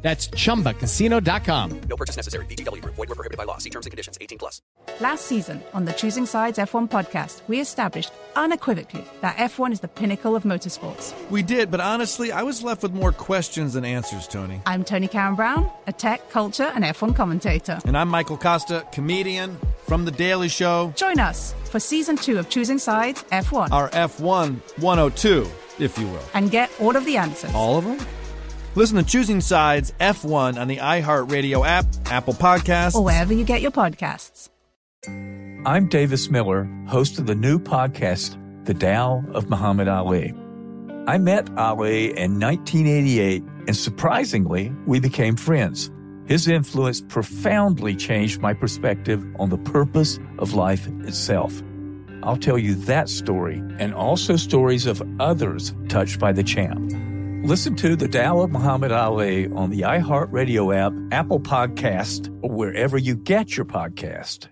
That's chumbacasino.com. No purchase necessary. VGW Group. Void were prohibited by law. See terms and conditions. 18 plus. Last season on the Choosing Sides F1 podcast, we established unequivocally that F1 is the pinnacle of motorsports. We did, but honestly, I was left with more questions than answers, Tony. I'm Tony Karen Brown, a tech, culture, and F1 commentator. And I'm Michael Kosta, comedian from The Daily Show. Join us for season two of Choosing Sides F1 Our F1 102, if you will. and get all of the answers. All of them? Listen to Choosing Sides F1 on the iHeartRadio app, Apple Podcasts, Or wherever you get your podcasts. I'm Davis Miller, host of the new podcast, The Tao of Muhammad Ali. I met Ali in 1988, and surprisingly, we became friends. His influence profoundly changed my perspective on the purpose of life itself. I'll tell you that story and also stories of others touched by the champ. Listen to The Tao of Muhammad Ali on the iHeartRadio app, Apple Podcast, or wherever you get your podcast.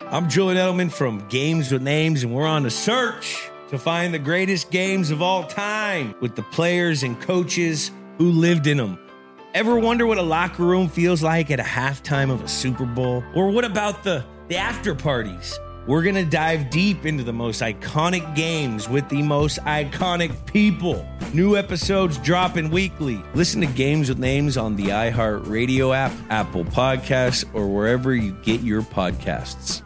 I'm Julian Edelman from Games with Names, and we're on a search to find the greatest games of all time with the players and coaches who lived in them. Ever wonder what a locker room feels like at a halftime of a Super Bowl? Or what about the, the after parties? We're going to dive deep into the most iconic games with the most iconic people. New episodes dropping weekly. Listen to Games with Names on the iHeartRadio app, Apple Podcasts, or wherever you get your podcasts.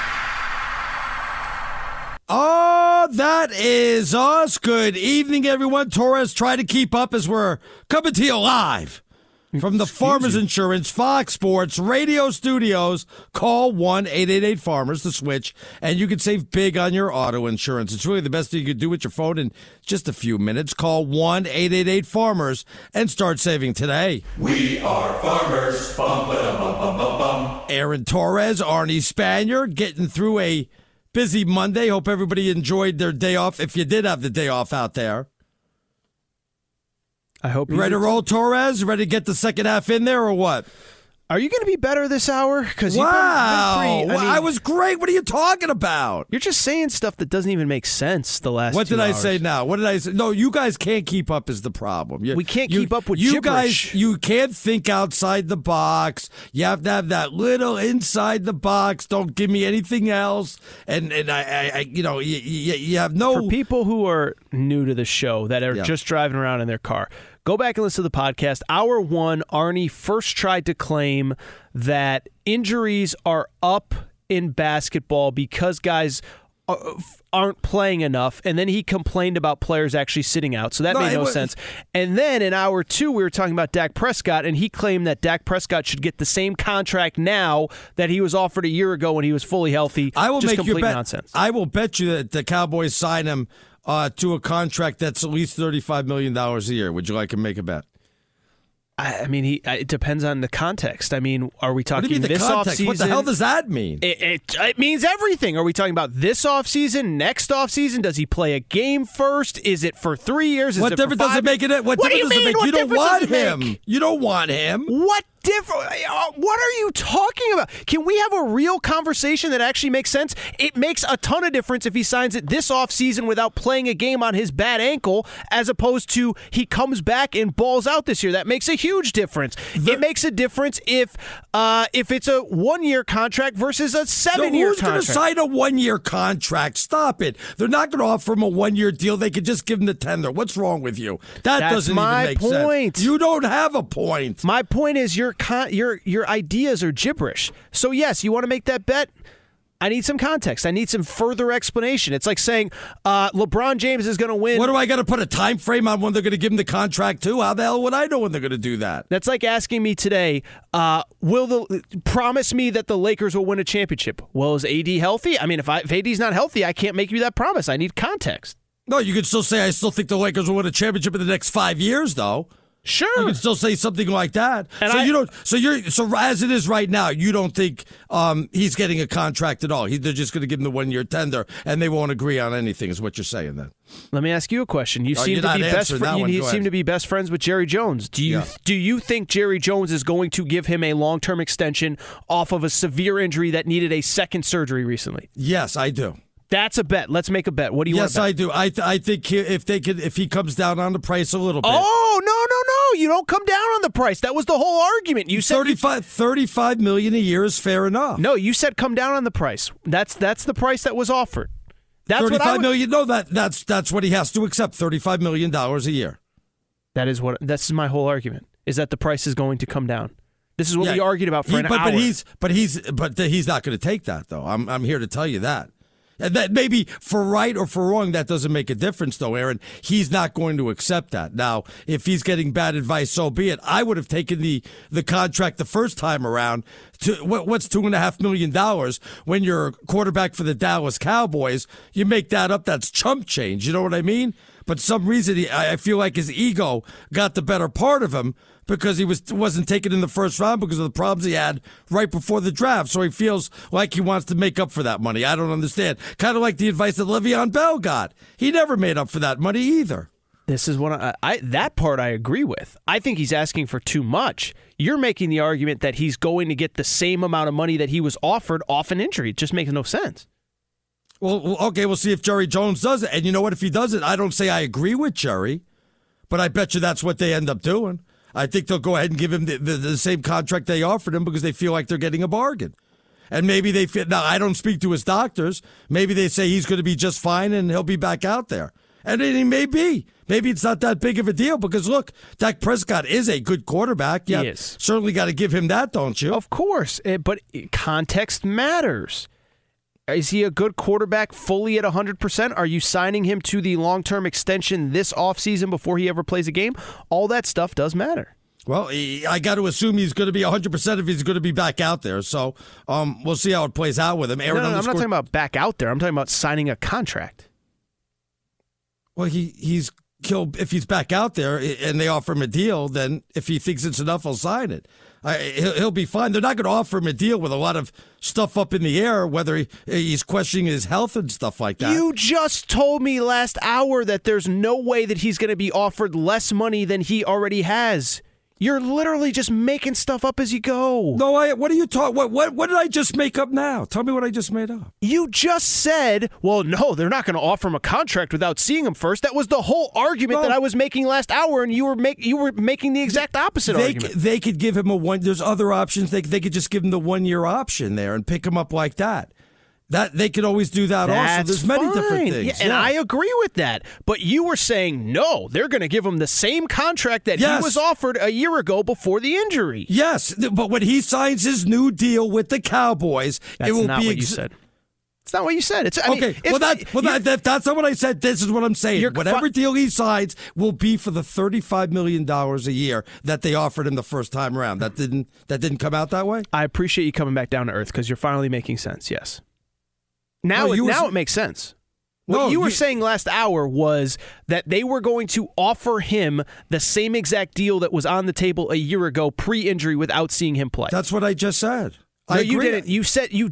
Oh, that is us. Good evening, everyone. Torres, try to keep up as we're coming to you live from the Farmers Insurance Fox Sports Radio Studios. Call 1 888 Farmers to switch, and you can save big on your auto insurance. It's really the best thing you can do with your phone in just a few minutes. Call 1 888 Farmers and start saving today. We are farmers. Bum, ba, bum, bum, bum, bum. Aaron Torres, Arnie Spanier, getting through a busy Monday. Hope everybody enjoyed their day off. If you did have the day off out there, I hope you ready to roll, Torres? Ready to get the second half in there, or what? Are you going to be better this hour? Because Wow, Well, I was great. What are you talking about? You're just saying stuff that doesn't even make sense. The last. What did I say now? What did I say? No, you guys can't keep up is the problem. You- We can't you- keep up with you gibberish. guys. You can't think outside the box. You have to have that little inside the box. Don't give me anything else. And and I, I, I you know, you, you, you have no For people who are new to the show that are Yeah. just driving around in their car, go back and listen to the podcast. Hour one, Arnie first tried to claim that injuries are up in basketball because guys aren't playing enough, and then he complained about players actually sitting out. So that No, made no was- sense. And then in hour two, we were talking about Dak Prescott, and he claimed that Dak Prescott should get the same contract now that he was offered a year ago when he was fully healthy. I will just make complete you bet. nonsense. I will bet you that the Cowboys sign him uh, to a contract that's at least thirty-five million dollars a year. Would you like to make a bet? I, I mean, he. It depends on the context. I mean, are we What talking mean the this offseason? What the hell does that mean? It, it, it means everything. Are we talking about this offseason, next offseason? Does he play a game first? Is it for three years? Is what it for difference does it make? It what, What do you difference does mean? it make? What You don't want him. You don't want him. What different? uh, What are you talking about? Can we have a real conversation that actually makes sense? It makes a ton of difference if he signs it this offseason without playing a game on his bad ankle, as opposed to he comes back and balls out this year. That makes a huge difference. it makes a difference if uh, if it's a one year contract versus a seven year contract. who's going to sign a one-year contract? Stop it! They're not going to offer him a one-year deal. They could just give him the tender. What's wrong with you? That That's doesn't my even make point. sense. You don't have a point. My point is your con- your your ideas are gibberish. So yes, you want to make that bet. I need some context. I need some further explanation. It's like saying uh, LeBron James is going to win. What do I got to put a time frame on when they're going to give him the contract to? How the hell would I know when they're going to do that? That's like asking me today, uh, will the promise me that the Lakers will win a championship? Well, is AD healthy? I mean, if, I, if AD's not healthy, I can't make you that promise. I need context. No, you could still say I still think the Lakers will win a championship in the next five years, though. Sure, you can still say something like that. And so I- you don't. So you're. So as it is right now, you don't think um, he's getting a contract at all. He, they're just going to give him the one year tender, and they won't agree on anything. Is what you're saying then? Let me ask you a question. You Oh, seem to be best. Fr- you you seem ahead. to be best friends with Jerry Jones. Do you Yeah. do you think Jerry Jones is going to give him a long term extension off of a severe injury that needed a second surgery recently? Yes, I do. That's a bet. Let's make a bet. What do you want? yes. I do. I th- I think he, if they could, if he comes down on the price a little bit. Oh no no no! You don't come down on the price. That was the whole argument. You said 35, 35 million a year is fair enough. no. You said come down on the price. That's that's the price that was offered. That's what I thirty-five would, million. No, that that's that's what he has to accept. Thirty-five million dollars a year. That is what. This is my whole argument. Is that the price is going to come down. This is what Yeah, we argued about for he- an but, hour. But he's but he's but he's not going to take that though. I'm I'm here to tell you that. And that maybe for right or for wrong, that doesn't make a difference though, Aaron. He's not going to accept that. Now, if he's getting bad advice, so be it. I would have taken the the contract the first time around. To what, what's two and a half million dollars when you're a quarterback for the Dallas Cowboys? You make that up. That's chump change. You know what I mean? But some reason he, I feel like his ego got the better part of him because he was wasn't taken in the first round because of the problems he had right before the draft. So he feels like he wants to make up for that money. I don't understand. Kind of like the advice that Le'Veon Bell got. He never made up for that money either. This is what I, I that part I agree with. I think he's asking for too much. You're making the argument that he's going to get the same amount of money that he was offered off an injury. It just makes no sense. Well, well, okay, we'll see if Jerry Jones does it. And you know what? If he does it, I don't say I agree with Jerry, but I bet you that's what they end up doing. I think they'll go ahead and give him the, the, the same contract they offered him because they feel like they're getting a bargain. And maybe they feel, now I don't speak to his doctors. Maybe they say he's going to be just fine and he'll be back out there. And then he may be. Maybe it's not that big of a deal because look, Dak Prescott is a good quarterback. Yeah, is. certainly got to give him that, don't you? Of course, eh, but context matters. Is he a good quarterback fully at 100%? Are you signing him to the long term extension this offseason before he ever plays a game? All that stuff does matter. Well, he, I got to assume he's going to be 100% if he's going to be back out there. So um, we'll see how it plays out with him. No, Aaron no, no, I'm not talking about back out there. I'm talking about signing a contract. Well, he he's killed. If he's back out there and they offer him a deal, then if he thinks it's enough, he'll sign it. I, he'll, he'll be fine. They're not going to offer him a deal with a lot of stuff up in the air, whether he, he's questioning his health and stuff like that. You just told me last hour that there's no way that he's going to be offered less money than he already has. You're literally just making stuff up as you go. no, I. What are you talking? What, what what did I just make up now? Tell me what I just made up. You just said, well, no, they're not going to offer him a contract without seeing him first. That was the whole argument Well- that I was making last hour, and you were make you were making the exact opposite They argument. c- they could give him a one. There's other options. They they could just give him the one year option there and pick him up like that. That they could always do that. also, there's many different things. Yeah, and I agree with that. But you were saying no, they're going to give him the same contract that Yes. he was offered a year ago before the injury. Yes, but when he signs his new deal with the Cowboys, That's it will not be what you said. It's not what you said. It's I okay, it's- well that well that, that that's not what I said. This is what I'm saying. Whatever fi- deal he signs will be for the thirty-five million dollars a year that they offered him the first time around. That didn't that didn't come out that way. I appreciate you coming back down to earth because you're finally making sense. Yes. Now, No, it, now it makes sense. What No, you were you- saying last hour was that they were going to offer him the same exact deal that was on the table a year ago, pre-injury, without seeing him play. That's what I just said. no, I you agree. didn't. You said you,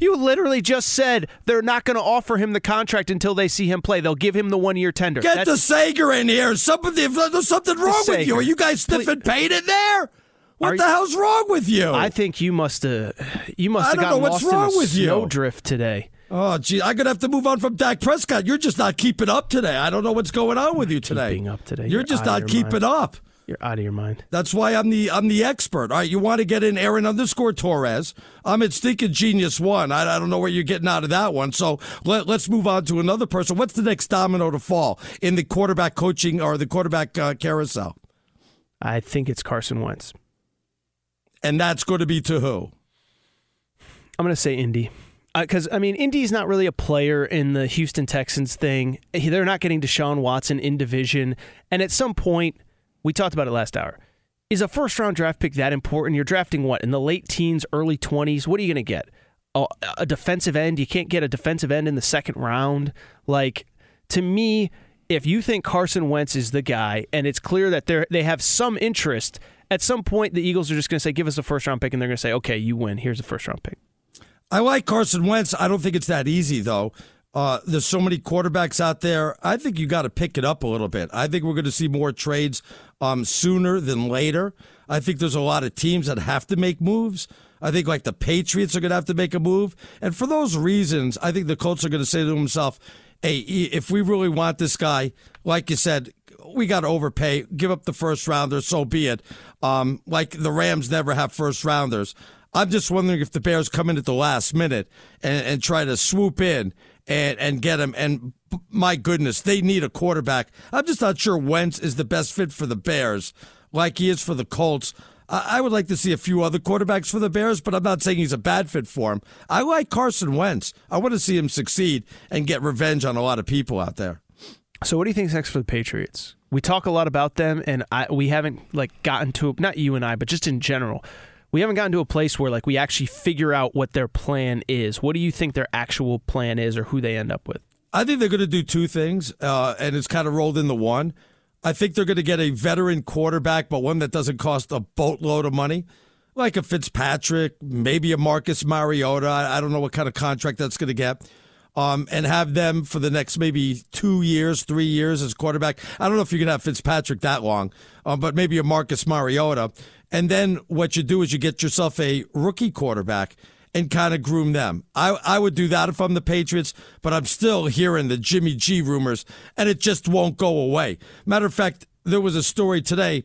you literally just said they're not going to offer him the contract until they see him play. They'll give him the one-year tender. Get That's- the Sager in here. Something there's something wrong with you. Are you guys sniffing pain in there? What Are the you- hell's wrong with you? I think you must have. You must have gotten lost wrong in a with you. snowdrift today. Oh, gee, I'm gonna have to move on from Dak Prescott. You're just not keeping up today. I don't know what's going on with you today. Keeping up today. You're, You're just not keeping mind. up. You're out of your mind. That's why I'm the I'm the expert. All right, you want to get in Aaron underscore Torres. I'm at Stinking Genius One. I, I don't know what you're getting out of that one. So let, let's move on to another person. What's the next domino to fall in the quarterback coaching or the quarterback uh, carousel? I think it's Carson Wentz. And that's going to be to who? I'm going to say Indy. Uh, because I mean, Indy's not really a player in the Houston Texans thing. They're not getting Deshaun Watson in division, and at some point, we talked about it last hour. Is a first round draft pick that important? You're drafting what in the late teens, early twenties. What are you going to get? A, a defensive end? You can't get a defensive end in the second round. Like to me, if you think Carson Wentz is the guy, and it's clear that they they have some interest, at some point the Eagles are just going to say, "Give us a first round pick," and they're going to say, "Okay, you win. Here's a first round pick." I like Carson Wentz. I don't think it's that easy though. Uh, there's so many quarterbacks out there. I think you got to pick it up a little bit. I think we're going to see more trades um, sooner than later. I think there's a lot of teams that have to make moves. I think like the Patriots are going to have to make a move, and for those reasons, I think the Colts are going to say to themselves, "Hey, if we really want this guy, like you said, we got to overpay, give up the first rounder, so be it." Um, like the Rams never have first rounders. I'm just wondering if the Bears come in at the last minute and, and try to swoop in and, and get him. And my goodness, they need a quarterback. I'm just not sure Wentz is the best fit for the Bears, like he is for the Colts. I would like to see a few other quarterbacks for the Bears, but I'm not saying he's a bad fit for him. I like Carson Wentz. I want to see him succeed and get revenge on a lot of people out there. So, what do you think is next for the Patriots? We talk a lot about them, and I, we haven't like gotten to not you and I, but just in general we haven't gotten to a place where like we actually figure out what their plan is. What do you think their actual plan is, or who they end up with? I think they're going to do two things, uh, and it's kind of rolled into one. I think they're going to get a veteran quarterback, but one that doesn't cost a boatload of money, like a Fitzpatrick, maybe a Marcus Mariota. I, I don't know what kind of contract that's going to get. Um, and have them for the next maybe two years, three years as quarterback. I don't know if you can have Fitzpatrick that long, um, but maybe a Marcus Mariota. And then what you do is you get yourself a rookie quarterback and kind of groom them. I, I would do that if I'm the Patriots, but I'm still hearing the Jimmy G rumors, and it just won't go away. Matter of fact, there was a story today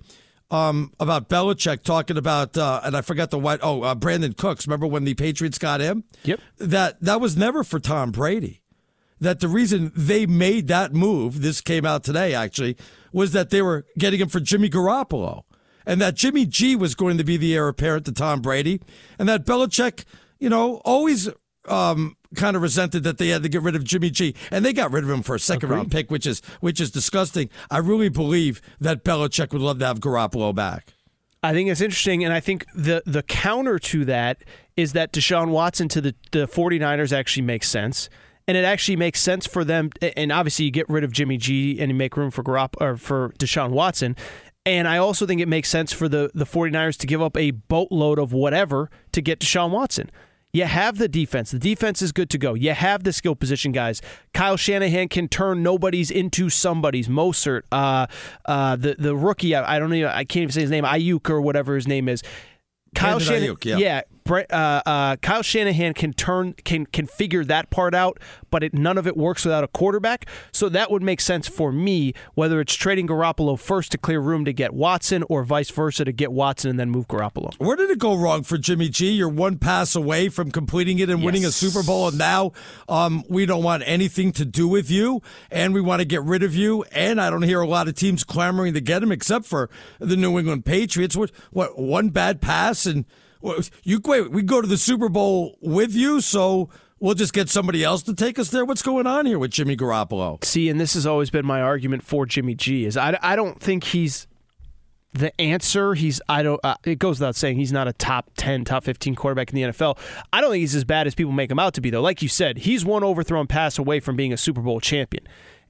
um, about Belichick talking about, uh, and I forgot the white. Oh, uh, Brandin Cooks. Remember when the Patriots got him? Yep. That that was never for Tom Brady. That the reason they made that move, this came out today actually, was that they were getting him for Jimmy Garoppolo and that Jimmy G was going to be the heir apparent to Tom Brady, and that Belichick, you know, always um, kind of resented that they had to get rid of Jimmy G, and they got rid of him for a second Agreed. round pick, which is which is disgusting. I really believe that Belichick would love to have Garoppolo back. I think it's interesting, and I think the the counter to that is that Deshaun Watson to the, the 49ers actually makes sense. And it actually makes sense for them. And obviously, you get rid of Jimmy G and you make room for Garopp, or for Deshaun Watson. And I also think it makes sense for the, the 49ers to give up a boatload of whatever to get Deshaun Watson. You have the defense. The defense is good to go. You have the skill position guys. Kyle Shanahan can turn nobodies into somebody's. Mostert, uh, uh, the the rookie. I, I don't know. I can't even say his name. Aiyuk or whatever his name is. Kyle Shanahan, yeah. yeah uh, uh, Kyle Shanahan can turn can can figure that part out, but it, none of it works without a quarterback. So that would make sense for me. Whether it's trading Garoppolo first to clear room to get Watson, or vice versa to get Watson and then move Garoppolo. Where did it go wrong for Jimmy G? You're one pass away from completing it and yes. winning a Super Bowl, and now um, we don't want anything to do with you, and we want to get rid of you. And I don't hear a lot of teams clamoring to get him, except for the New England Patriots. What what one bad pass and you wait, we go to the Super Bowl with you, so we'll just get somebody else to take us there. What's going on here with Jimmy Garoppolo? See, and this has always been my argument for Jimmy G. Is I, I don't think he's the answer. He's I don't. Uh, it goes without saying he's not a top ten, top fifteen quarterback in the NFL. I don't think he's as bad as people make him out to be, though. Like you said, he's one overthrown pass away from being a Super Bowl champion,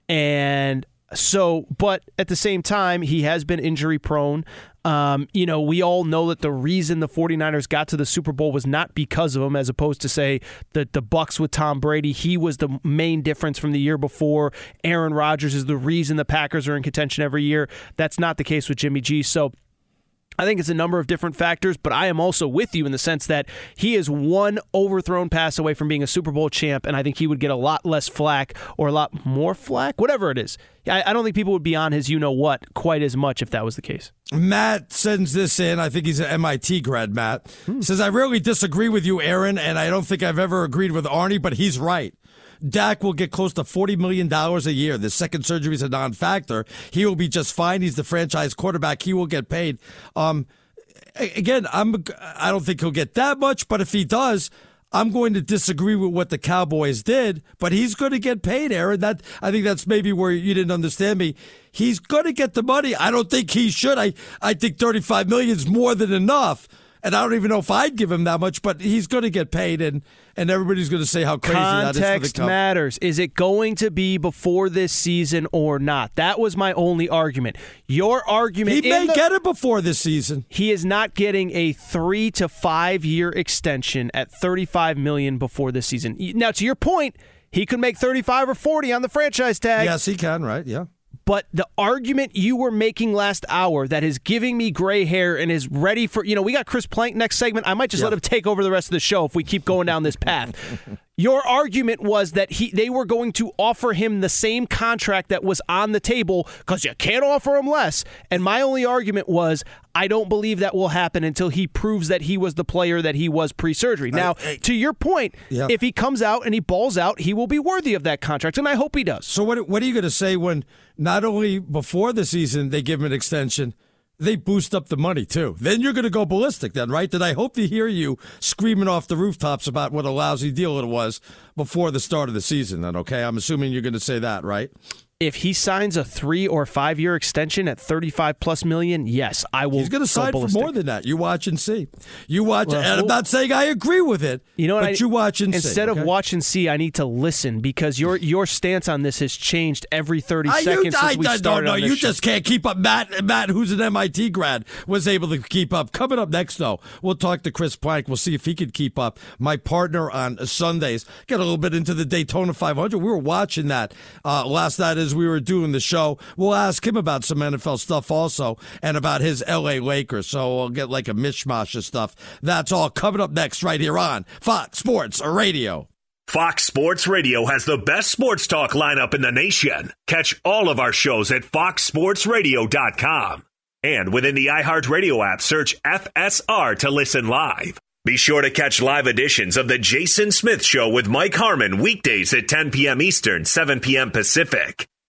and so, but at the same time, he has been injury prone. Um, you know, we all know that the reason the 49ers got to the Super Bowl was not because of him, as opposed to say that the Bucks with Tom Brady. He was the main difference from the year before. Aaron Rodgers is the reason the Packers are in contention every year. That's not the case with Jimmy G. So I think it's a number of different factors, but I am also with you in the sense that he is one overthrown pass away from being a Super Bowl champ, and I think he would get a lot less flack or a lot more flack, whatever it is. I, I don't think people would be on his you know what quite as much if that was the case. Matt sends this in. I think he's an MIT grad, Matt. Hmm. Says, I really disagree with you, Aaron, and I don't think I've ever agreed with Arnie, but he's right. Dak will get close to $40 million a year. The second surgery is a non factor. He will be just fine. He's the franchise quarterback. He will get paid. Um, again, I'm, I don't think he'll get that much, but if he does, I'm going to disagree with what the Cowboys did, but he's going to get paid, Aaron. That I think that's maybe where you didn't understand me. He's going to get the money. I don't think he should. I I think 35 million is more than enough. And I don't even know if I'd give him that much, but he's going to get paid, and and everybody's going to say how crazy that is for the Context matters. Is it going to be before this season or not? That was my only argument. Your argument. He may the- get it before this season. He is not getting a three to five year extension at thirty five million before this season. Now, to your point, he could make thirty five or forty on the franchise tag. Yes, he can. Right? Yeah. But the argument you were making last hour that is giving me gray hair and is ready for, you know, we got Chris Plank next segment. I might just let him take over the rest of the show if we keep going down this path. Your argument was that he they were going to offer him the same contract that was on the table because you can't offer him less. And my only argument was I don't believe that will happen until he proves that he was the player that he was pre-surgery. Now, to your point, Yeah. if he comes out and he balls out, he will be worthy of that contract, and I hope he does. So what what are you going to say when not only before the season they give him an extension, they boost up the money too? Then you're going to go ballistic, then, right? Then I hope to hear you screaming off the rooftops about what a lousy deal it was before the start of the season. Then, okay? I'm assuming you're going to say that, right? If he signs a three or five year extension at 35 plus million, yes, I will. He's going to sign for more than that. You watch and see. You watch, Well, and I'm not saying I agree with it. You know what? But I, you watch and see. instead of okay? watch and see, I need to listen because your your stance on this has changed every 30 I, seconds you, since I, we I started. don't know. You show. just can't keep up. Matt, Matt, who's an MIT grad, was able to keep up. Coming up next, though, we'll talk to Chris Plank. We'll see if he could keep up. My partner on Sundays get a little bit into the Daytona 500. We were watching that uh, last night as we were doing the show. We'll ask him about some NFL stuff also, and about his LA Lakers. So we'll get like a mishmash of stuff. That's all coming up next, right here on Fox Sports Radio. Fox Sports Radio has the best sports talk lineup in the nation. Catch all of our shows at foxsportsradio.com. And within the iHeartRadio app, search FSR to listen live. Be sure to catch live editions of The Jason Smith Show with Mike Harmon weekdays at 10 p.m. Eastern, 7 p.m. Pacific.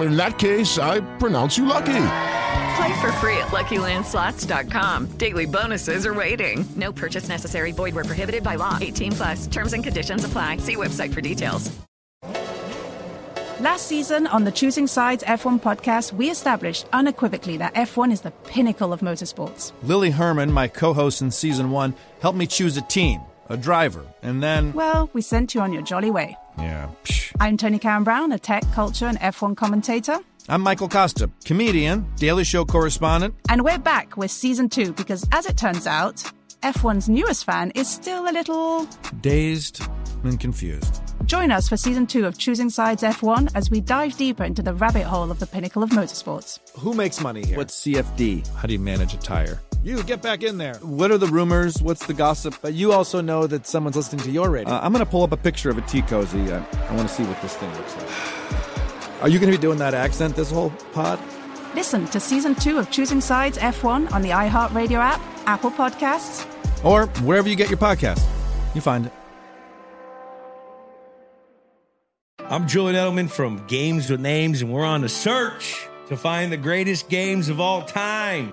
In that case, I pronounce you lucky. Play for free at LuckyLandSlots.com. Daily bonuses are waiting. No purchase necessary. Void where prohibited by law. 18 plus. Terms and conditions apply. See website for details. Last season on the Choosing Sides F1 podcast, we established unequivocally that F1 is the pinnacle of motorsports. Lily Herman, my co host in season one, helped me choose a team, a driver, and then. Well, we sent you on your jolly way. Yeah. psh. I'm Tony Karen Brown, a tech, culture, and F1 commentator. I'm Michael Kosta, comedian, Daily Show correspondent. And we're back with season two because, as it turns out, F1's newest fan is still a little. Dazed and confused. Join us for season two of Choosing Sides F1 as we dive deeper into the rabbit hole of the pinnacle of motorsports. Who makes money here? What's CFD? How do you manage a tire? You get back in there. What are the rumors? What's the gossip? But you also know that someone's listening to your radio. Uh, I'm going to pull up a picture of a tea cozy. Uh, I want to see what this thing looks like. Are you going to be doing that accent this whole pod? Listen to season two of Choosing Sides F1 on the iHeartRadio app, Apple Podcasts, Or wherever you get your podcast. You find it. I'm Julian Edelman from Games with Names, and we're on a search to find the greatest games of all time.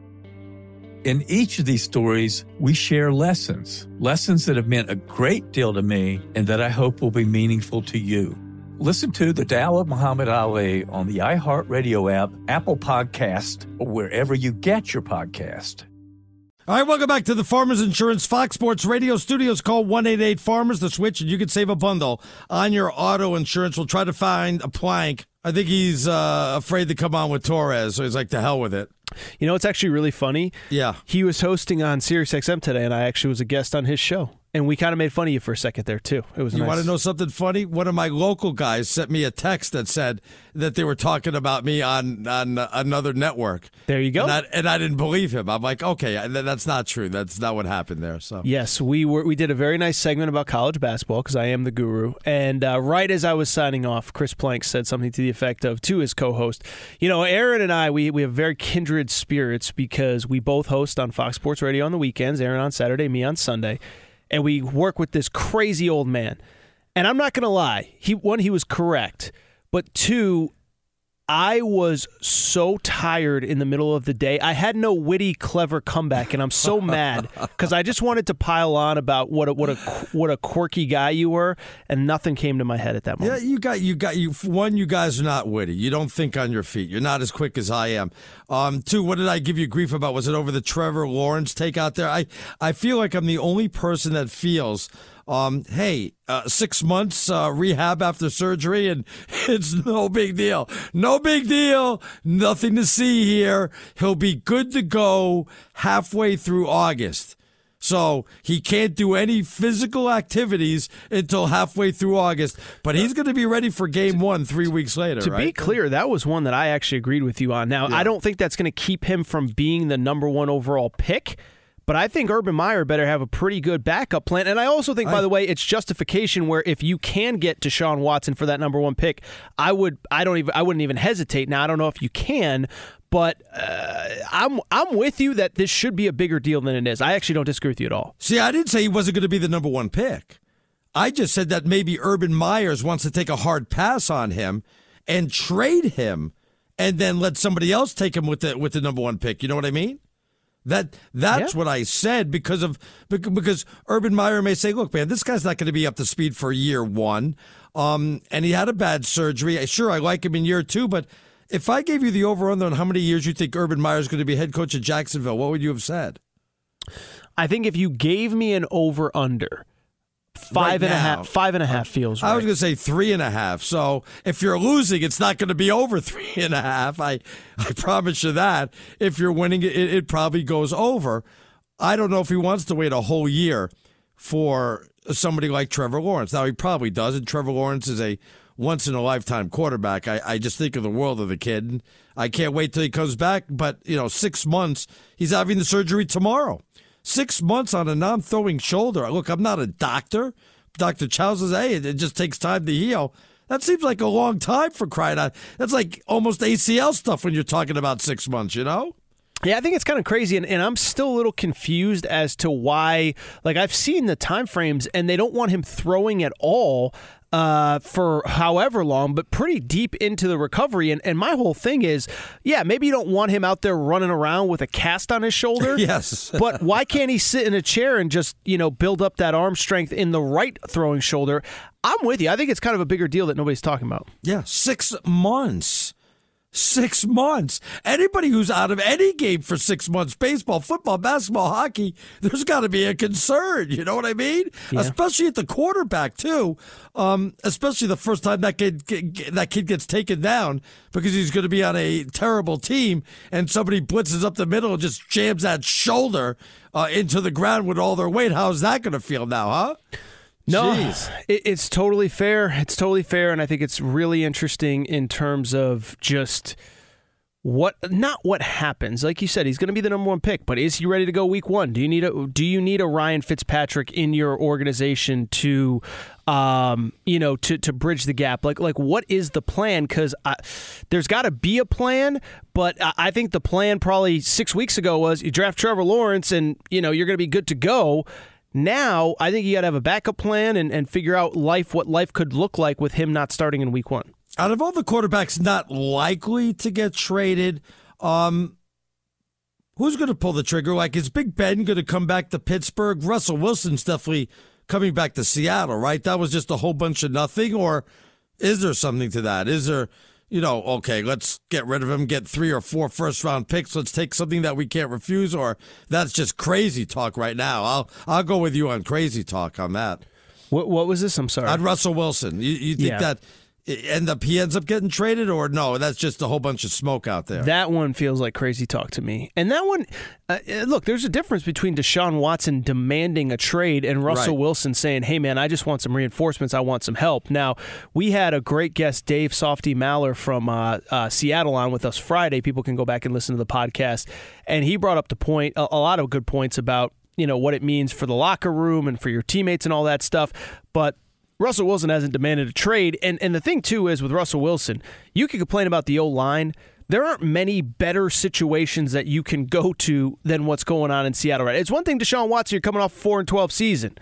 In each of these stories, we share lessons, lessons that have meant a great deal to me and that I hope will be meaningful to you. Listen to The Tao of Muhammad Ali on the iHeartRadio app, Apple Podcast, or wherever you get your podcast. All right, welcome back to the Farmers Insurance Fox Sports Radio Studios. Call 188 Farmers the switch, and you can save a bundle on your auto insurance. We'll try to find a plank. I think he's uh, afraid to come on with Torres, so he's like, to hell with it. You know, it's actually really funny. Yeah. He was hosting on SiriusXM today, and I actually was a guest on his show. And we kind of made fun of you for a second there, too. It was You nice. want to know something funny? One of my local guys sent me a text that said that they were talking about me on on another network. There you go. And I, and I didn't believe him. I'm like, okay, that's not true. That's not what happened there. So Yes, we were. We did a very nice segment about college basketball because I am the guru. And uh, right as I was signing off, Chris Plank said something to the effect of to his co-host, "You know, Aaron and I, we we have very kindred spirits because we both host on Fox Sports Radio on the weekends. Aaron on Saturday, me on Sunday, and we work with this crazy old man. And I'm not going to lie. He one, he was correct, but two." I was so tired in the middle of the day. I had no witty, clever comeback, and I'm so mad because I just wanted to pile on about what a, what a what a quirky guy you were, and nothing came to my head at that moment. Yeah, you got you got you. One, you guys are not witty. You don't think on your feet. You're not as quick as I am. Um, two, what did I give you grief about? Was it over the Trevor Lawrence take out there? I I feel like I'm the only person that feels. Um, hey, uh, six months uh, rehab after surgery, and it's no big deal. No big deal. Nothing to see here. He'll be good to go halfway through August. So he can't do any physical activities until halfway through August, but he's going to be ready for game one three weeks later. To right? be clear, that was one that I actually agreed with you on. Now, I don't think that's going to keep him from being the number one overall pick. But I think Urban Meyer better have a pretty good backup plan. And I also think, by the way, it's justification where if you can get Deshaun Watson for that number one pick, I would I don't even I wouldn't even hesitate. Now I don't know if you can, but uh, I'm I'm with you that this should be a bigger deal than it is. I actually don't disagree with you at all. See, I didn't say he wasn't going to be the number one pick. I just said that maybe Urban Myers wants to take a hard pass on him and trade him, and then let somebody else take him with the with the number one pick. You know what I mean? That that's what I said because of because Urban Meyer may say, "Look, man, this guy's not going to be up to speed for year one, um, and he had a bad surgery. Sure, I like him in year two, but if I gave you the over under on how many years you think Urban Meyer is going to be head coach at Jacksonville, what would you have said? I think if you gave me an over under five Right and a half, now. five and a half feels right. I was going to say three and a half. So if you're losing, it's not going to be over three and a half. I, I promise you that. If you're winning, it, it probably goes over. I don't know if he wants to wait a whole year for somebody like Trevor Lawrence. Now he probably does, and Trevor Lawrence is a once in a lifetime quarterback. I, I just think of the world of the kid. I can't wait till he comes back. But you know, six months. He's having the surgery tomorrow. Six months on a non-throwing shoulder. Look, I'm not a doctor. Dr. Chow says, hey, it just takes time to heal. That seems like a long time for crying out. That's like almost ACL stuff when you're talking about six months, you know? Yeah, I think it's kind of crazy, and, and I'm still a little confused as to why. Like, I've seen the time frames, and they don't want him throwing at all uh, for however long, but pretty deep into the recovery. And, and my whole thing is, yeah, maybe you don't want him out there running around with a cast on his shoulder. yes. but why can't he sit in a chair and just, you know, build up that arm strength in the right throwing shoulder? I'm with you. I think it's kind of a bigger deal that nobody's talking about. Yeah, six months. Six months. Anybody who's out of any game for six months, baseball, football, basketball, hockey, there's got to be a concern. You know what I mean? Yeah. Especially at the quarterback too. Um, especially the first time that kid that kid gets taken down because he's going to be on a terrible team, and somebody blitzes up the middle and just jams that shoulder uh, into the ground with all their weight. How's that going to feel now, huh? No, it, it's totally fair. It's totally fair, and I think it's really interesting in terms of just what not what happens. Like you said, he's going to be the number one pick, but is he ready to go week one? Do you need a Do you need a Ryan Fitzpatrick in your organization to, um, you know, to to bridge the gap? Like like what is the plan? Because there's got to be a plan, but I, I think the plan probably six weeks ago was you draft Trevor Lawrence, and you know you're going to be good to go. Now, I think you got to have a backup plan and, and figure out life, what life could look like with him not starting in week one. Out of all the quarterbacks not likely to get traded, um, who's going to pull the trigger? Like, is Big Ben going to come back to Pittsburgh? Russell Wilson's definitely coming back to Seattle, right? That was just a whole bunch of nothing, or is there something to that? Is there, you know, okay, let's get rid of him, get three or four first round picks. Let's take something that we can't refuse, or that's just crazy talk right now. I'll I'll go with you on crazy talk on that. What what was this? I'm sorry. On Russell Wilson, you, you think Yeah. that end up he ends up getting traded, or no? That's just a whole bunch of smoke out there. That one feels like crazy talk to me. And that one, uh, uh, look, there's a difference between Deshaun Watson demanding a trade and Russell Right. Wilson saying, hey, man, I just want some reinforcements. I want some help. Now, we had a great guest, Dave Softy Mahler from uh, uh, Seattle, on with us Friday. People can go back and listen to the podcast. And he brought up the point, a, a lot of good points about, you know, what it means for the locker room and for your teammates and all that stuff. But Russell Wilson hasn't demanded a trade. And and the thing too is with Russell Wilson, you can complain about the O line. There aren't many better situations that you can go to than what's going on in Seattle. Right? It's one thing Deshaun Watson, you're coming off a four and twelve season.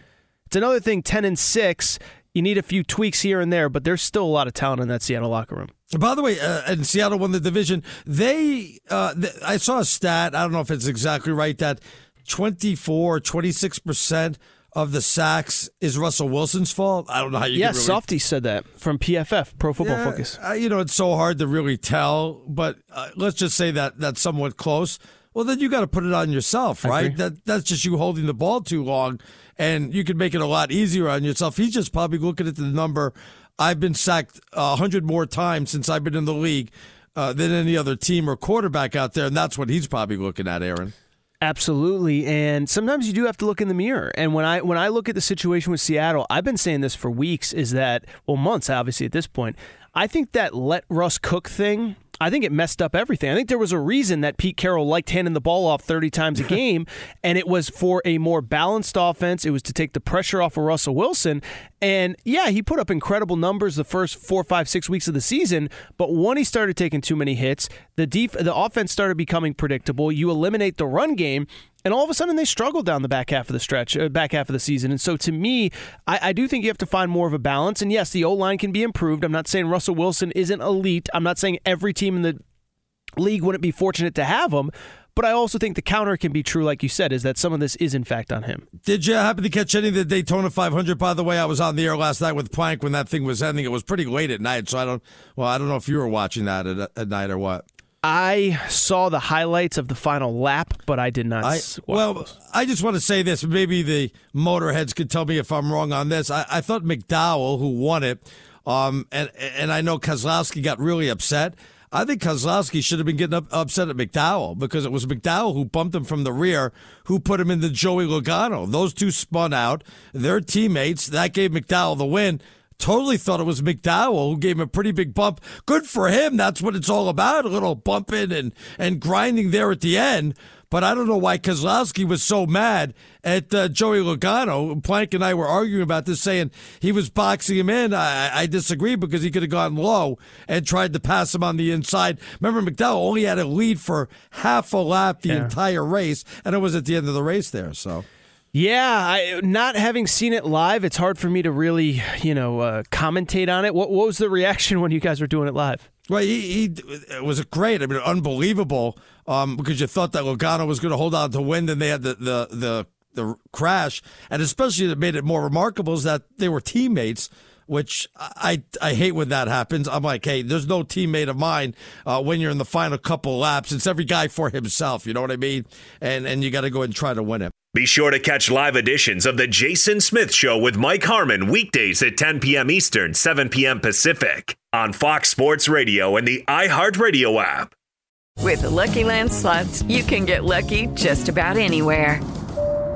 It's another thing ten and six. You need a few tweaks here and there, but there's still a lot of talent in that Seattle locker room. By the way, uh, and Seattle won the division. They, uh, th- I saw a stat. I don't know if it's exactly right that 24, 26 percent of the sacks is Russell Wilson's fault. I don't know how you. yeah, really, Softy said that from PFF, Pro Football Yeah, Focus. uh, you know, it's so hard to really tell, but uh, let's just say that that's somewhat close. Well, then you got to put it on yourself, right? That that's just you holding the ball too long, and you can make it a lot easier on yourself. He's just probably looking at the number. I've been sacked a hundred more times since I've been in the league uh, than any other team or quarterback out there, and that's what he's probably looking at, Aaron. Absolutely, and sometimes you do have to look in the mirror. And when I when I look at the situation with Seattle, I've been saying this for weeks. Is that well, months obviously at this point. I think that let Russ cook thing. I think it messed up everything. I think there was a reason that Pete Carroll liked handing the ball off 30 times a game, and it was for a more balanced offense. It was to take the pressure off of Russell Wilson. And yeah, he put up incredible numbers the first four, five, six weeks of the season. But when he started taking too many hits, the def- the offense started becoming predictable. You eliminate the run game, and all of a sudden they struggled down the back half of the stretch, uh, back half of the season. And so to me, I, I do think you have to find more of a balance. And yes, the O line can be improved. I'm not saying Russell Wilson isn't elite. I'm not saying every team in the league wouldn't be fortunate to have him. But I also think the counter can be true, like you said, is that some of this is in fact on him. Did you happen to catch any of the Daytona 500? By the way, I was on the air last night with Plank when that thing was ending. It was pretty late at night, so I don't. Well, I don't know if you were watching that at, at night or what. I saw the highlights of the final lap, but I did not. I, well, I just want to say this. Maybe the motorheads could tell me if I'm wrong on this. I, I thought McDowell, who won it, um, and and I know Keselowski got really upset. I think Keselowski should have been getting up, upset at McDowell because it was McDowell who bumped him from the rear, who put him into Joey Logano. Those two spun out. Their teammates that gave McDowell the win. Totally thought it was McDowell who gave him a pretty big bump. Good for him. That's what it's all about. A little bumping and, and grinding there at the end. But I don't know why Keselowski was so mad at uh, Joey Logano. Plank and I were arguing about this, saying he was boxing him in. I, I disagree because he could have gone low and tried to pass him on the inside. Remember, McDowell only had a lead for half a lap the Yeah. entire race, and it was at the end of the race there. So. Yeah, I, not having seen it live, it's hard for me to really, you know, uh, commentate on it. What, what was the reaction when you guys were doing it live? Well, he, he it was great. I mean, unbelievable. Um, because you thought that Logano was going to hold on to win, then they had the the the, the crash, and especially that made it more remarkable is that they were teammates. Which I I hate when that happens. I'm like, hey, there's no teammate of mine uh, when you're in the final couple laps. It's every guy for himself. You know what I mean? And and you got to go and try to win it. Be sure to catch live editions of The Jason Smith Show with Mike Harmon weekdays at 10 p.m. Eastern, 7 p.m. Pacific on Fox Sports Radio and the iHeartRadio app. With the Lucky Land slots, you can get lucky just about anywhere.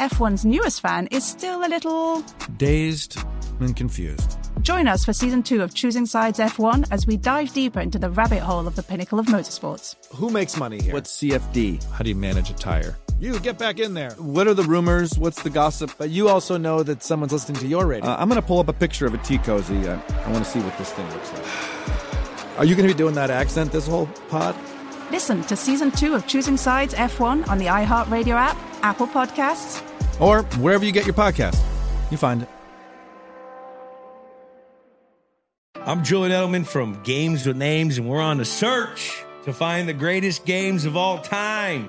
F1's newest fan is still a little dazed and confused. Join us for season two of Choosing Sides F1 as we dive deeper into the rabbit hole of the pinnacle of motorsports. Who makes money here? What's CFD? How do you manage a tire? You get back in there. What are the rumors? What's the gossip? But you also know that someone's listening to your radio. Uh, I'm going to pull up a picture of a tea cozy. I, I want to see what this thing looks like. Are you going to be doing that accent this whole pod? Listen to season two of Choosing Sides F1 on the iHeartRadio app, Apple Podcasts, or wherever you get your podcast. You find it. I'm Julian Edelman from Games with Names, and we're on a search to find the greatest games of all time.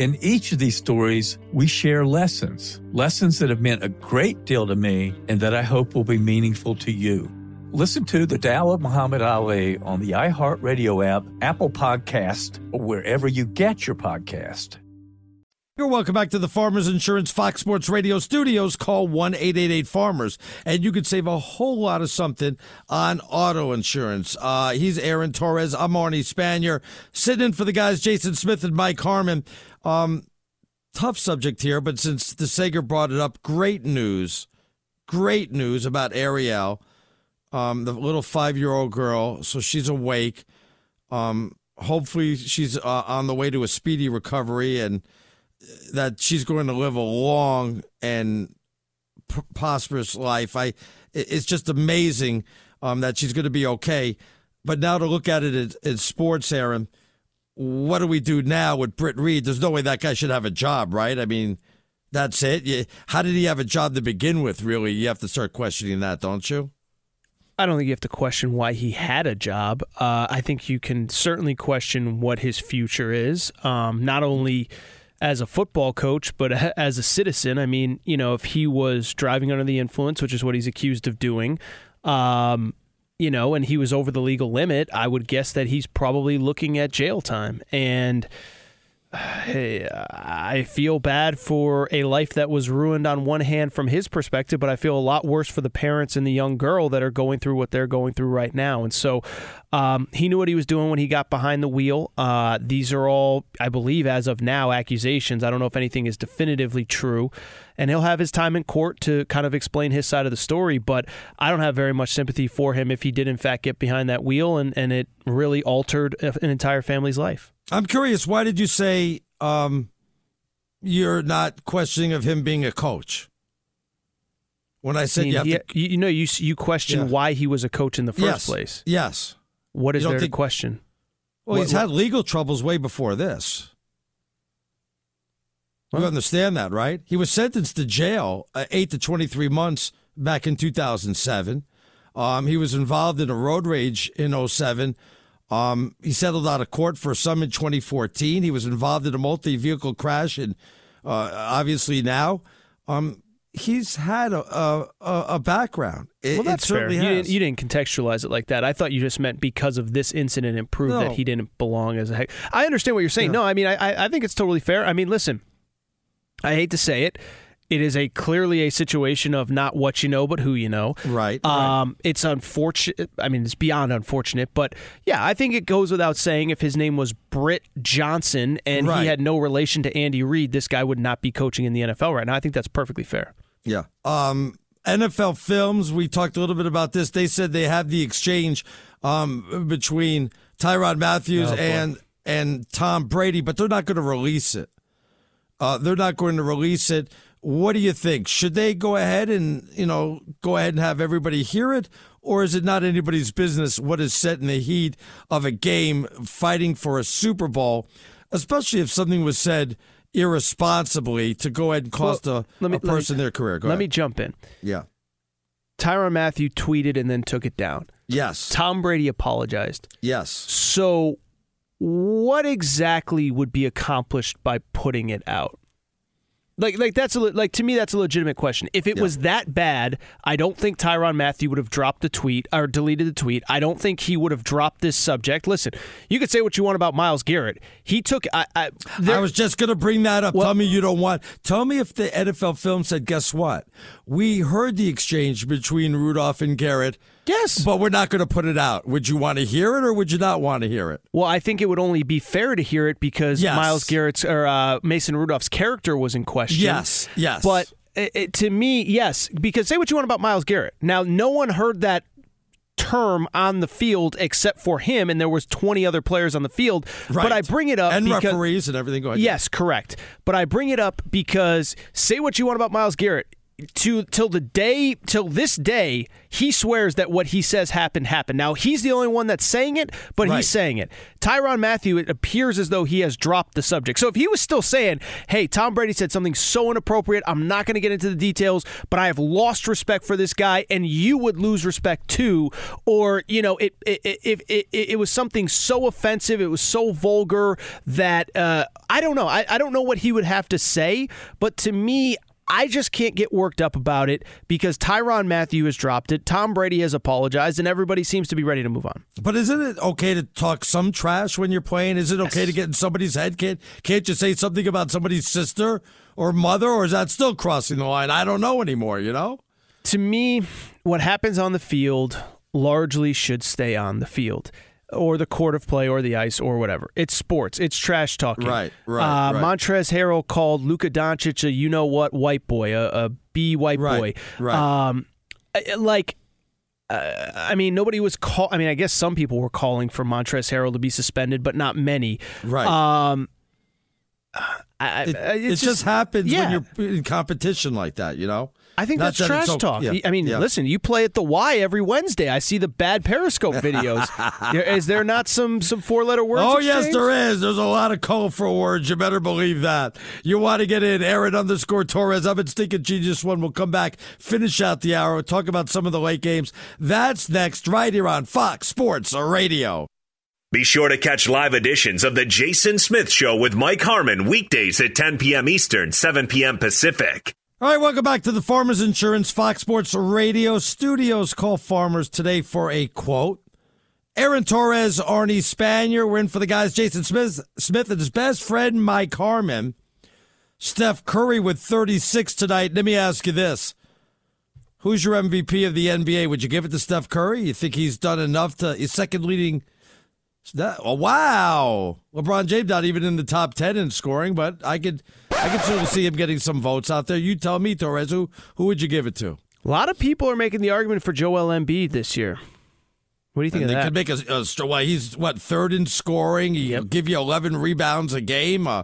In each of these stories, we share lessons, lessons that have meant a great deal to me and that I hope will be meaningful to you. Listen to The Tao of Muhammad Ali on the iHeartRadio app, Apple Podcast, or wherever you get your podcast. You're welcome back to the Farmers Insurance Fox Sports Radio studios. Call 1 888 Farmers, and you could save a whole lot of something on auto insurance. Uh, he's Aaron Torres. I'm Arnie Spanier. Sitting in for the guys, Jason Smith and Mike Harmon. Um, tough subject here, but since the Sager brought it up, great news. Great news about Ariel, um, the little five year old girl. So she's awake. Um, hopefully, she's uh, on the way to a speedy recovery and that she's going to live a long and prosperous life. I, it's just amazing um, that she's going to be okay. But now to look at it in, in sports, Aaron, what do we do now with Britt Reid? There's no way that guy should have a job, right? I mean, that's it. How did he have a job to begin with? Really, you have to start questioning that, don't you? I don't think you have to question why he had a job. Uh, I think you can certainly question what his future is, um, not only as a football coach, but as a citizen. I mean, you know, if he was driving under the influence, which is what he's accused of doing, um, you know, and he was over the legal limit, I would guess that he's probably looking at jail time. And I feel bad for a life that was ruined on one hand from his perspective, but I feel a lot worse for the parents and the young girl that are going through what they're going through right now. And so um, he knew what he was doing when he got behind the wheel. Uh, these are all, I believe, as of now, accusations. I don't know if anything is definitively true. And he'll have his time in court to kind of explain his side of the story, but I don't have very much sympathy for him if he did, in fact, get behind that wheel and, and it really altered an entire family's life. I'm curious, why did you say um, you're not questioning of him being a coach? When I said I mean, you, have he, to, you know, you you question Yeah. why he was a coach in the first Yes. place. Yes. What is there think- to question? well, What- he's had legal troubles way before this. You understand that, right? He was sentenced to jail, uh, eight to twenty-three months back in two thousand seven. Um, he was involved in a road rage in 07. Um, he settled out of court for some in 2014. He was involved in a multi-vehicle crash, and uh, obviously now um, he's had a a, a background. It, well, that's fair. certainly You didn't, you didn't contextualize it like that. I thought you just meant because of this incident, it proved No. that he didn't belong as a heck. I understand what you're saying. No, I mean, I, I think it's totally fair. I mean, listen, I hate to say it. It is a clearly a situation of not what you know, but who you know. Right. Um, it's unfortunate. I mean, it's beyond unfortunate, but yeah, I think it goes without saying. If his name was Britt Johnson and Right. he had no relation to Andy Reid, this guy would not be coaching in the NFL right now. I think that's perfectly fair. Yeah. Um, NFL Films, we talked a little bit about this. They said they have the exchange um, between Tyrann Mathieu Oh, and and Tom Brady, but they're not going to release it. Uh, they're not going to release it. What do you think? Should they go ahead and you know go ahead and have everybody hear it, or is it not anybody's business what is set in the heat of a game fighting for a Super Bowl, especially if something was said irresponsibly to go ahead and cost Well, a, me- a let me- person their career? Go Let ahead. me jump in. Yeah. Tyrann Mathieu tweeted and then took it down. Yes. Tom Brady apologized. Yes. So, what exactly would be accomplished by putting it out? Like, like that's a, like to me that's a legitimate question. If it was that bad, I don't think Tyrann Mathieu would have dropped the tweet or deleted the tweet. I don't think he would have dropped this subject. Listen, you could say what you want about Myles Garrett. He took. I, I, I was just going to bring that up. Tell me you don't want. Tell me if the NFL film said, guess what? We heard the exchange between Rudolph and Garrett. Yes. But we're not going to put it out. Would you want to hear it or would you not want to hear it? Well, I think it would only be fair to hear it because Yes. Myles Garrett's or uh, Mason Rudolph's character was in question. Yes, yes. But it, it- to me, yes, because say what you want about Myles Garrett. Now, no one heard that term on the field except for him, and there was 20 other players on the field. Right. But I bring it up And because, referees and everything. Yes, correct. But I bring it up because say what you want about Myles Garrett. To till the day till this day, he swears that what he says happened happened. Now he's the only one that's saying it, but Right. he's saying it. Tyrann Mathieu, it appears as though he has dropped the subject. So if he was still saying, "Hey, Tom Brady said something so inappropriate, I'm not going to get into the details, but I have lost respect for this guy, and you would lose respect too," or you know, it it it, it, it, it was something so offensive, it was so vulgar that uh, I don't know. I, I don't know what he would have to say, but to me. I just can't get worked up about it because Tyrann Mathieu has dropped it. Tom Brady has apologized, and everybody seems to be ready to move on. But isn't it okay to talk some trash when you're playing? Is it okay to get in somebody's head? Can't, can't you say something about somebody's sister or mother, or is that still crossing the line? I don't know anymore, you know? To me, what happens on the field largely should stay on the field or the court of play or the ice or whatever. It's sports. It's trash talking. Right, right, Uh, right. Montrezl Harrell called Luka Doncic a you know what white boy, a, a B white Right, boy. right. Um, like, uh, I mean, nobody was call. I mean, I guess some people were calling for Montrezl Harrell to be suspended, but not many. Right. Um, I, It, I- it it's just, happens yeah. when you're in competition like that, you know. I think Not that's that trash it's o- talk. yeah, I mean, yeah. listen, you play at the Y every Wednesday. I see the bad Periscope videos. is there not some some four letter words? Oh yes, there is. There's a lot of colorful words. You better believe that. You want to get in, Aaron underscore Torres. I've been stinking genius one. We'll come back, finish out the hour, talk about some of the late games. That's next, right here on Fox Sports Radio. Be sure to catch live editions of The Jason Smith Show with Mike Harmon weekdays at 10 p.m. Eastern, 7 p.m. Pacific. All right, welcome back to the Farmers Insurance Fox Sports Radio studios. Call farmers today for a quote. Aaron Torres, Arnie Spanier. We're in for the guys. Jason Smith, Smith and his best friend Mike Harmon. Steph Curry with 36 tonight. Let me ask you this: Who's your MVP of the NBA? Would you give it to Steph Curry? You think he's done enough to? He's second leading. Oh, wow, LeBron James not even in the top ten in scoring, but I could, I can sort of see him getting some votes out there. You tell me, Torres, who who would you give it to? A lot of people are making the argument for Joel Embiid this year. What do you think And of they that? could make a, a well, he's what third in scoring. He'll give you eleven rebounds a game. Uh,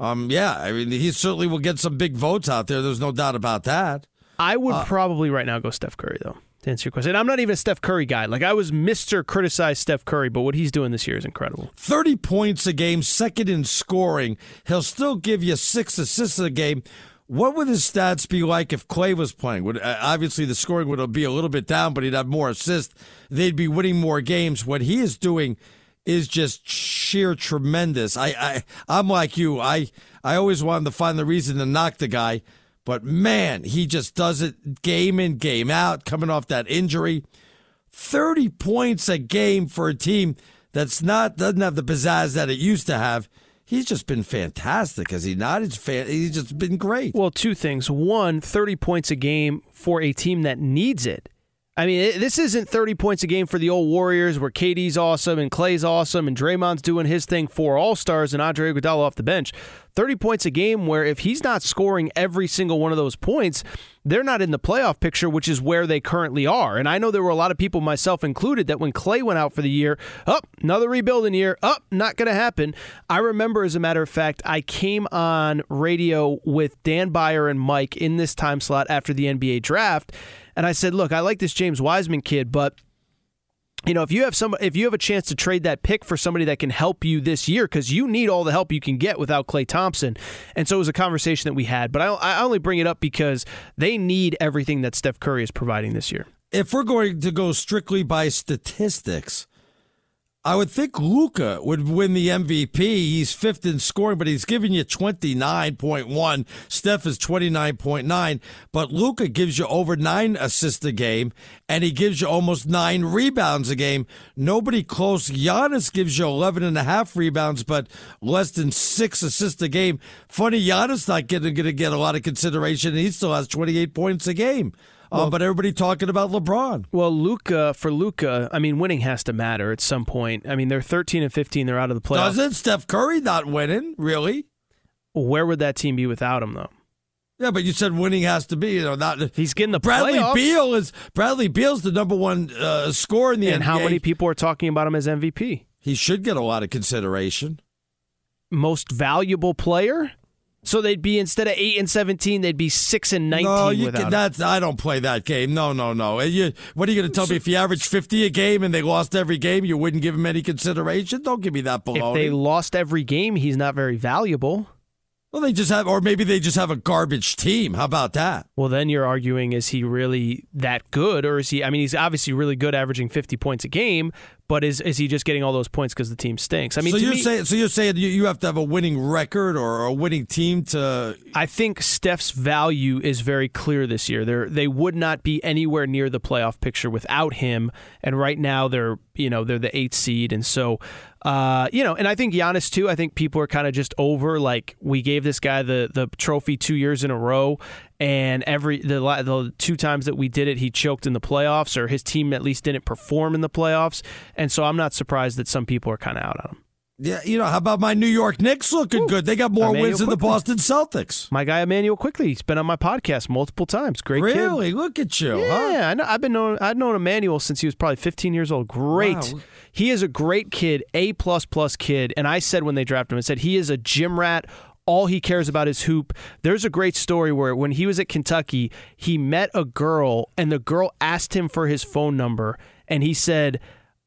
um, yeah, I mean, he certainly will get some big votes out there. There's no doubt about that. I would Uh, probably right now go Steph Curry though. To answer your question, I'm not even a Steph Curry guy. Like I was Mister Criticize Steph Curry, but what he's doing this year is incredible. 30 points a game, second in scoring. He'll still give you six assists a game. What would his stats be like if Klay was playing? Would uh, obviously the scoring would be a little bit down, but he'd have more assists. They'd be winning more games. What he is doing is just sheer tremendous. I, I I'm like you. I I always wanted to find the reason to knock the guy, but man, he just does it game in game out. Coming off that injury, 30 points a game for a team that's not doesn't have the pizzazz that it used to have. He's just been fantastic, has he not? It's fan, he's just been great. Well, two things. One, 30 points a game for a team that needs it. I mean, it, this isn't 30 points a game for the old Warriors where KD's awesome and Klay's awesome and Draymond's doing his thing for All Stars and Andre Iguodala off the bench. 30 points a game where if he's not scoring every single one of those points, they're not in the playoff picture, which is where they currently are. And I know there were a lot of people, myself included, that when Klay went out for the year, up, another rebuilding year, up, not going to happen. I remember, as a matter of fact, I came on radio with Dan Beyer and Mike in this time slot after the NBA draft. And I said, look, I like this James Wiseman kid, but you know, if you have some, if you have a chance to trade that pick for somebody that can help you this year, because you need all the help you can get without Klay Thompson, and so it was a conversation that we had. But I, I only bring it up because they need everything that Steph Curry is providing this year. If we're going to go strictly by statistics, I would think Luka would win the MVP. He's fifth in scoring, but he's giving you 29.1. Steph is 29.9. But Luka gives you over nine assists a game, and he gives you almost nine rebounds a game. Nobody close. Giannis gives you 11 and a half rebounds, but less than six assists a game. Funny, Giannis not going to get a lot of consideration, and he still has 28 points a game. Um, but everybody talking about LeBron. Well, Luka for Luka, I mean, winning has to matter at some point. I mean, they're 13 and 15; they're out of the playoffs. Doesn't Steph Curry not winning? Really? Where would that team be without him, though? Yeah, but you said winning has to be. You know, not he's getting the Bradley playoffs. Beal is Bradley Beal's the number one uh, scorer in the and NBA. how many people are talking about him as MVP? He should get a lot of consideration. Most valuable player. So they'd be instead of eight and seventeen, they'd be six and nineteen No, you without can, that's I don't play that game. No, no, no. You, what are you going to tell me? If you average fifty a game and they lost every game, you wouldn't give him any consideration? Don't give me that baloney. If they lost every game, he's not very valuable. Well, they just have, or maybe they just have a garbage team. How about that? Well, then you're arguing: is he really that good, or is he? I mean, he's obviously really good, averaging 50 points a game. But is is he just getting all those points because the team stinks? I mean, so you're me- saying, so you're saying you, you have to have a winning record or a winning team to I think Steph's value is very clear this year. They they would not be anywhere near the playoff picture without him. And right now they're you know they're the eighth seed, and so uh, you know, and I think Giannis too. I think people are kind of just over like we gave this guy the the trophy two years in a row, and every the the two times that we did it, he choked in the playoffs, or his team at least didn't perform in the playoffs. And so I'm not surprised that some people are kind of out on him. Yeah, you know, how about my New York Knicks looking good? They got more Emmanuel wins than the Boston Celtics. My guy Immanuel Quickley, he's been on my podcast multiple times. Great kid. Really? Look at you. Yeah, huh? I know. I've been known. I've known Immanuel since he was probably 15 years old. Great. Wow. He is a great kid, A plus plus kid. And I said when they drafted him, I said he is a gym rat all he cares about is hoop. There's a great story where when he was at Kentucky, he met a girl and the girl asked him for his phone number and he said,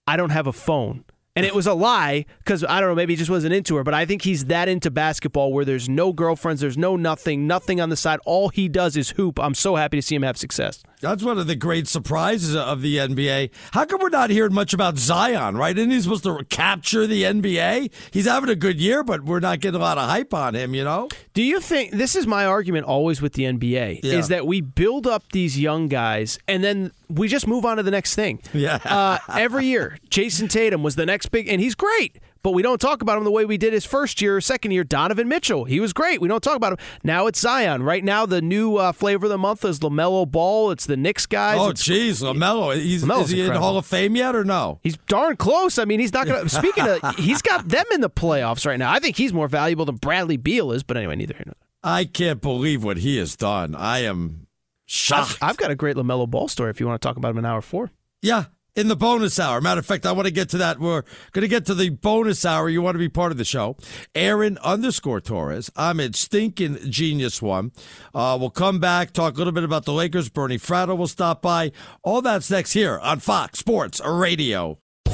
"I don't have a phone." And it was a lie because I don't know, maybe he just wasn't into her. But I think he's that into basketball where there's no girlfriends, there's no nothing, nothing on the side. All he does is hoop. I'm so happy to see him have success. That's one of the great surprises of the NBA. How come we're not hearing much about Zion, right? Isn't he supposed to capture the NBA? He's having a good year, but we're not getting a lot of hype on him, you know? Do you think this is my argument always with the NBA Yeah. is that we build up these young guys and then we just move on to the next thing. Yeah. Uh, every year, Jayson Tatum was the next big, and he's great. But we don't talk about him the way we did his first year, or second year. Donovan Mitchell, he was great. We don't talk about him. Now it's Zion. Right now, the new uh, flavor of the month is LaMelo Ball. It's the Knicks guys. Oh, jeez, LaMelo. He's, LaMelo's is he in the. Hall of Fame yet or no? He's darn close. I mean, he's not going to. Speaking of, he's got them in the playoffs right now. I think he's more valuable than Bradley Beal is. But anyway, neither here nor there. I can't believe what he has done. I am shocked. I've, I've got a great LaMelo Ball story. If you want to talk about him in hour four. Yeah, in the bonus hour. Matter of fact, I want to get to that. We're going to get to the bonus hour. You want to be part of the show. Aaron underscore Torres. I'm at Stinking Genius One. Uh, we'll come back, talk a little bit about the Lakers. Bernie Fratto will stop by. All that's next here on Fox Sports Radio.